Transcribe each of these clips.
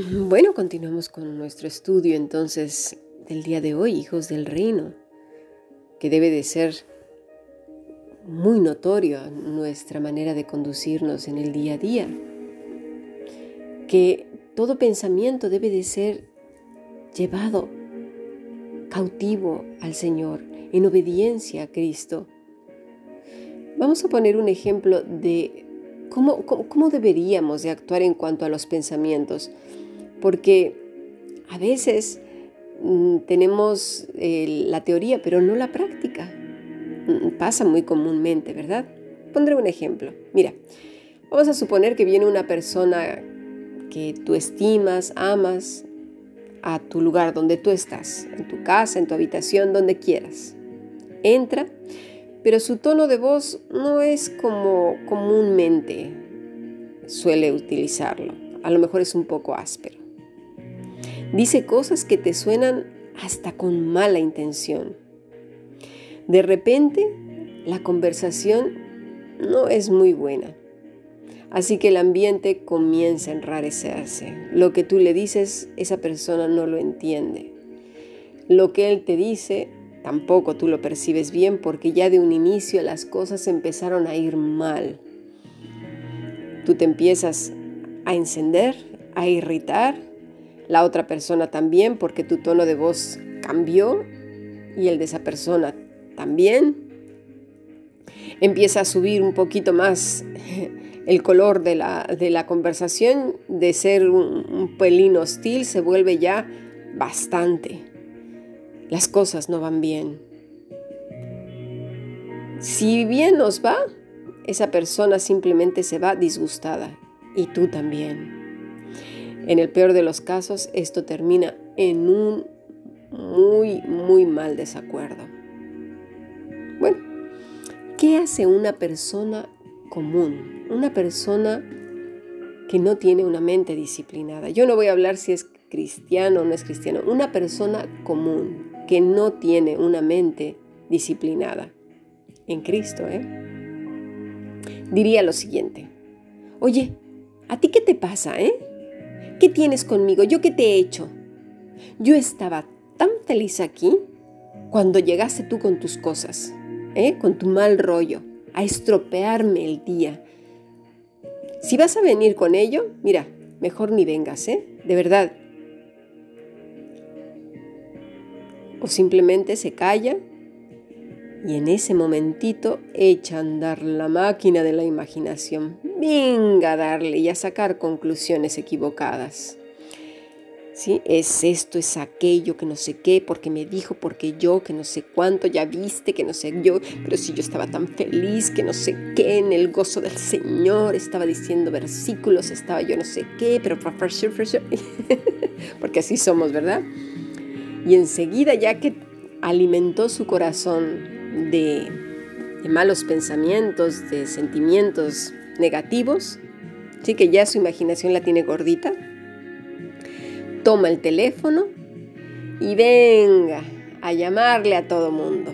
Bueno, continuamos con nuestro estudio entonces del día de hoy, hijos del reino, que debe de ser muy notorio nuestra manera de conducirnos en el día a día, que todo pensamiento debe de ser llevado cautivo al Señor, en obediencia a Cristo. Vamos a poner un ejemplo de cómo, deberíamos de actuar en cuanto a los pensamientos porque a veces mm, tenemos eh, la teoría, pero no la práctica. Mm, pasa muy comúnmente, ¿verdad? Pondré un ejemplo. Mira, vamos a suponer que viene una persona que tú estimas, amas, a tu lugar donde tú estás, en tu casa, en tu habitación, donde quieras. Entra, pero su tono de voz no es como comúnmente suele utilizarlo. A lo mejor es un poco áspero. Dice cosas que te suenan hasta con mala intención. De repente, la conversación no es muy buena. Así que el ambiente comienza a enrarecerse. Lo que tú le dices, esa persona no lo entiende. Lo que él te dice, tampoco tú lo percibes bien porque ya de un inicio las cosas empezaron a ir mal. Tú te empiezas a encender, a irritar la otra persona también, porque tu tono de voz cambió y el de esa persona también. Empieza a subir un poquito más el color de la, conversación, de ser un, un pelín hostil, se vuelve ya bastante. Las cosas no van bien. Si bien nos va, esa persona simplemente se va disgustada y tú también. En el peor de los casos, esto termina en un muy, muy mal desacuerdo. Bueno, ¿qué hace una persona común? Una persona que no tiene una mente disciplinada. Yo no voy a hablar si es cristiano o no es cristiano. Una persona común que no tiene una mente disciplinada en Cristo, ¿eh? diría lo siguiente. Oye, ¿a ti qué te pasa, eh? ¿Qué tienes conmigo? ¿Yo qué te he hecho? Yo estaba tan feliz aquí cuando llegaste tú con tus cosas, ¿eh? con tu mal rollo, a estropearme el día. Si vas a venir con ello, mira, mejor ni vengas, ¿eh? De verdad. O simplemente se calla y en ese momentito echa a andar la máquina de la imaginación. Venga a darle y a sacar conclusiones equivocadas. ¿Sí? Es esto, es aquello, que no sé qué, porque me dijo, porque yo, que no sé cuánto, ya viste, que no sé yo, pero si yo estaba tan feliz, que no sé qué, en el gozo del Señor, estaba diciendo versículos, estaba yo no sé qué, pero porque así somos, ¿verdad? Y enseguida ya que alimentó su corazón de, malos pensamientos, de sentimientos negativos, ¿sí? que ya su imaginación la tiene gordita, toma el teléfono y venga a llamarle a todo mundo,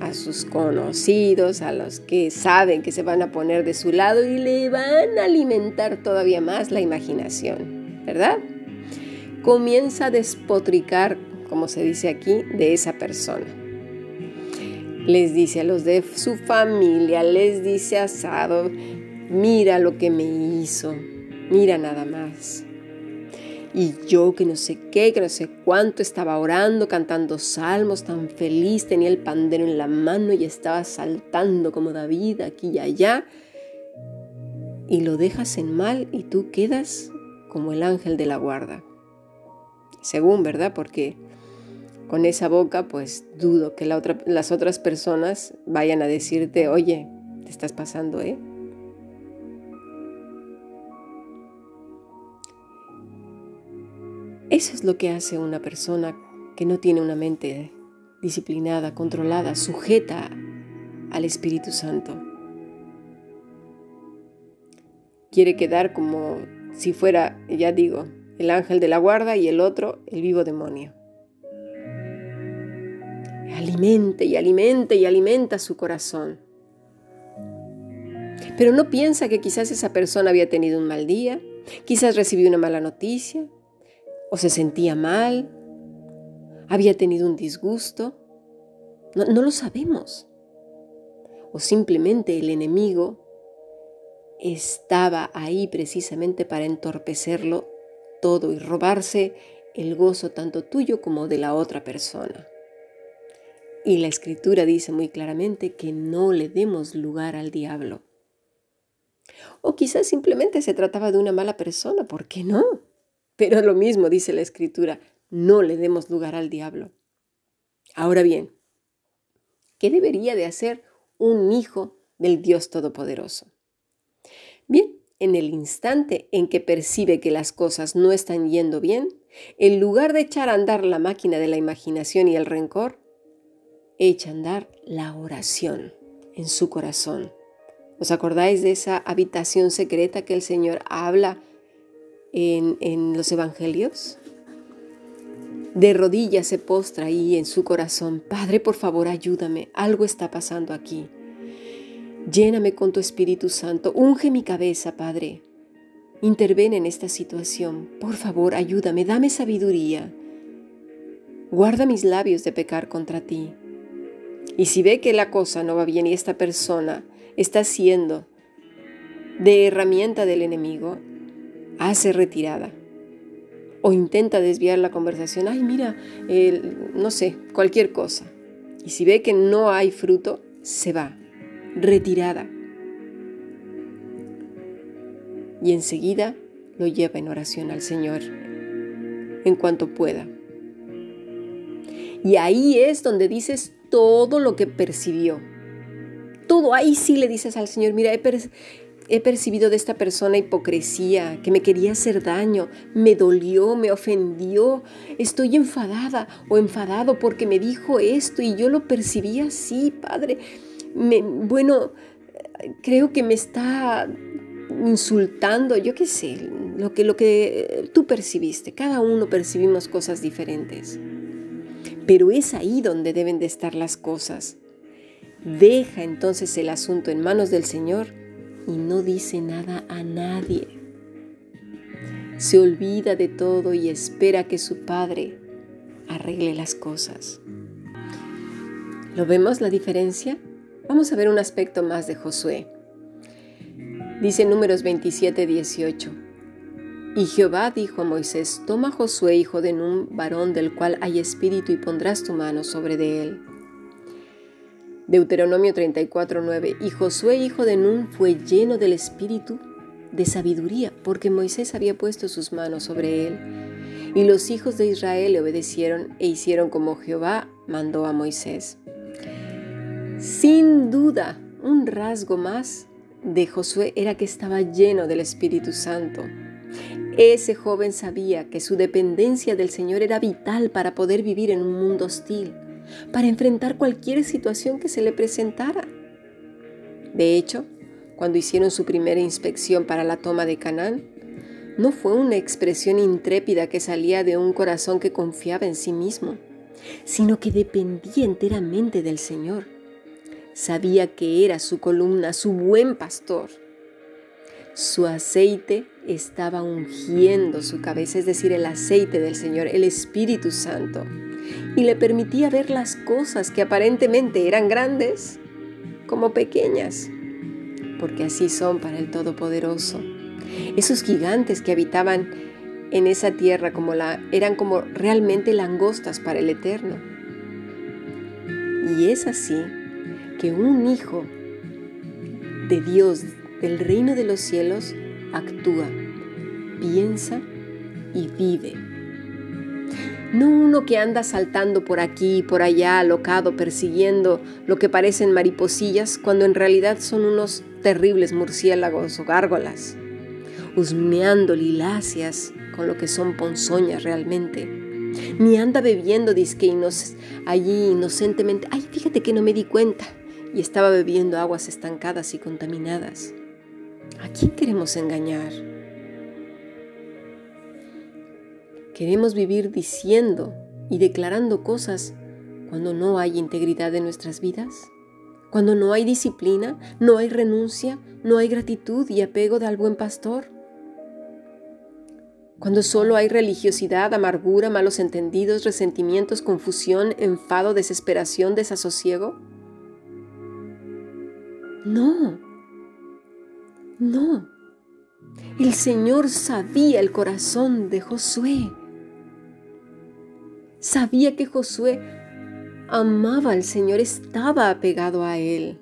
a sus conocidos, a los que saben que se van a poner de su lado y le van a alimentar todavía más la imaginación, ¿verdad? Comienza a despotricar, como se dice aquí, de esa persona les dice a los de su familia, les dice asado, mira lo que me hizo, mira nada más. Y yo que no sé qué, que no sé cuánto, estaba orando, cantando salmos, tan feliz, tenía el pandero en la mano y estaba saltando como David aquí y allá. Y lo dejas en mal y tú quedas como el ángel de la guarda. Según, ¿verdad? Porque con esa boca, pues dudo que las otras personas vayan a decirte, oye, te estás pasando, ¿eh? Eso es lo que hace una persona que no tiene una mente disciplinada, controlada, sujeta al Espíritu Santo. Quiere quedar como si fuera, ya digo, el ángel de la guarda y el otro el vivo demonio alimente y alimente y alimenta su corazón. Pero no piensa que quizás esa persona había tenido un mal día, quizás recibió una mala noticia, ¿O se sentía mal? ¿Había tenido un disgusto? No, lo sabemos. O simplemente el enemigo estaba ahí precisamente para entorpecerlo todo y robarse el gozo tanto tuyo como de la otra persona. Y la escritura dice muy claramente que no le demos lugar al diablo. O quizás simplemente se trataba de una mala persona, ¿por qué no? Pero lo mismo dice la escritura, no le demos lugar al diablo. Ahora bien, ¿qué debería de hacer un hijo del Dios Todopoderoso? Bien, en el instante en que percibe que las cosas no están yendo bien, en lugar de echar a andar la máquina de la imaginación y el rencor, echa a andar la oración en su corazón. ¿Os acordáis de esa habitación secreta que el Señor habla en, los evangelios? De rodillas se postra ahí en su corazón. Padre, por favor, ayúdame. Algo está pasando aquí. Lléname con tu Espíritu Santo. Unge mi cabeza, Padre. Interven en esta situación. Por favor, ayúdame. Dame sabiduría. Guarda mis labios de pecar contra ti. Y si ve que la cosa no va bien y esta persona está siendo de herramienta del enemigo, hace retirada. O intenta desviar la conversación. Ay, mira, no sé, cualquier cosa. Y si ve que no hay fruto, se va retirada. Y enseguida lo lleva en oración al Señor en cuanto pueda. Y ahí es donde dices todo lo que percibió. Todo ahí sí le dices al Señor, mira, he, he percibido de esta persona hipocresía, que me quería hacer daño, me dolió, me ofendió, estoy enfadada o enfadado porque me dijo esto y yo lo percibí así, Padre bueno, creo que me está insultando, yo qué sé, lo que, lo que tú percibiste. Cada uno percibimos cosas diferentes. Pero es ahí donde deben de estar las cosas. Deja entonces el asunto en manos del Señor y no dice nada a nadie. Se olvida de todo y espera que su Padre arregle las cosas. ¿Lo vemos la diferencia? Vamos a ver un aspecto más de Josué. Dice Números 27, 18. Y Jehová dijo a Moisés, Toma Josué, hijo de Nun, varón del cual hay espíritu, y pondrás tu mano sobre de él. Deuteronomio 34, 9. Y Josué, hijo de Nun, fue lleno del espíritu de sabiduría, porque Moisés había puesto sus manos sobre él. Y los hijos de Israel le obedecieron e hicieron como Jehová mandó a Moisés. Sin duda, un rasgo más de Josué era que estaba lleno del Espíritu Santo. Ese joven sabía que su dependencia del Señor era vital para poder vivir en un mundo hostil, para enfrentar cualquier situación que se le presentara. De hecho, cuando hicieron su primera inspección para la toma de Canaán, no fue una expresión intrépida que salía de un corazón que confiaba en sí mismo, sino que dependía enteramente del Señor Sabía que era su columna, su buen pastor. Su aceite estaba ungiendo su cabeza, es decir, el aceite del Señor, el Espíritu Santo, y le permitía ver las cosas que aparentemente eran grandes como pequeñas, porque así son para el Todopoderoso. Esos gigantes que habitaban en esa tierra como la, eran como realmente langostas para el Eterno. Y es así que un hijo de Dios del reino de los cielos actúa, piensa y vive. No uno que anda saltando por aquí y por allá, alocado, persiguiendo lo que parecen mariposillas, cuando en realidad son unos terribles murciélagos o gárgolas, husmeando liláceas con lo que son ponzoñas realmente. Ni anda bebiendo disque allí inocentemente. Ay, fíjate que no me di cuenta y estaba bebiendo aguas estancadas y contaminadas. ¿A quién queremos engañar? ¿Queremos vivir diciendo y declarando cosas cuando no hay integridad en nuestras vidas? Cuando no hay disciplina, no hay renuncia, no hay gratitud y apego al buen pastor? Cuando solo hay religiosidad, amargura, malos entendidos, resentimientos, confusión, enfado, desesperación, desasosiego. No, no. El Señor sabía el corazón de Josué. Sabía que Josué amaba al Señor, estaba apegado a Él.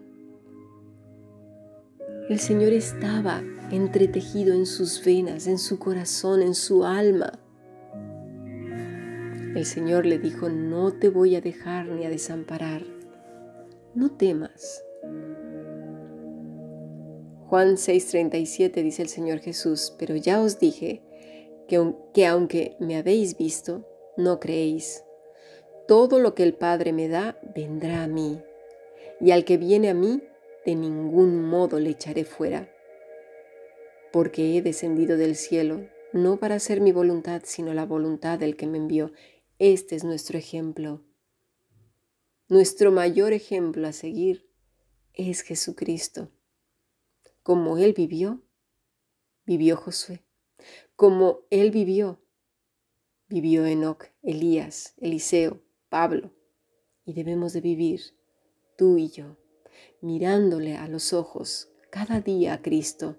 El Señor estaba entretejido en sus venas, en su corazón, en su alma. El Señor le dijo, no te voy a dejar ni a desamparar, no temas. Juan 6:37 dice el Señor Jesús, pero ya os dije que, que aunque me habéis visto, no creéis. Todo lo que el Padre me da, vendrá a mí, y al que viene a mí, de ningún modo le echaré fuera. Porque he descendido del cielo, no para hacer mi voluntad, sino la voluntad del que me envió. Este es nuestro ejemplo. Nuestro mayor ejemplo a seguir es Jesucristo. Como Él vivió, vivió Josué. Como Él vivió, vivió Enoch, Elías, Eliseo, Pablo. Y debemos de vivir, tú y yo, mirándole a los ojos cada día a Cristo.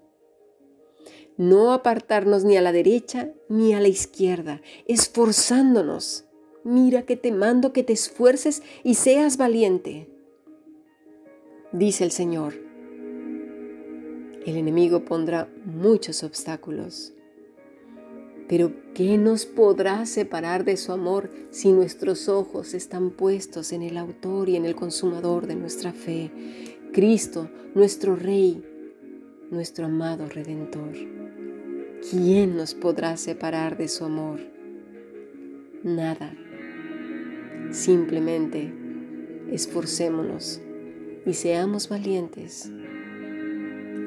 No apartarnos ni a la derecha ni a la izquierda, esforzándonos. Mira que te mando que te esfuerces y seas valiente. Dice el Señor, el enemigo pondrá muchos obstáculos. Pero ¿qué nos podrá separar de su amor si nuestros ojos están puestos en el autor y en el consumador de nuestra fe? Cristo, nuestro Rey, nuestro amado Redentor. ¿Quién nos podrá separar de su amor? Nada. Simplemente esforcémonos y seamos valientes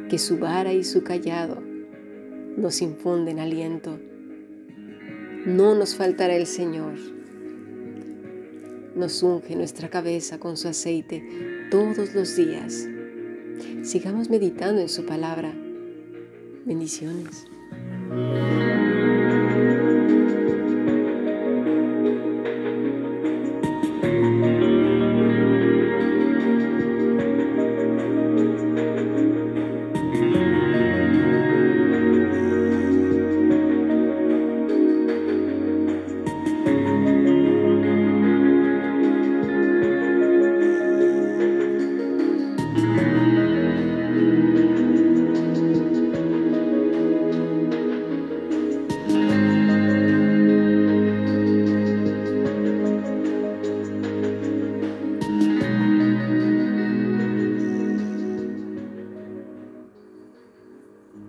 que su vara y su callado nos infunden aliento. No nos faltará el Señor. Nos unge nuestra cabeza con su aceite todos los días. Sigamos meditando en su palabra. Bendiciones.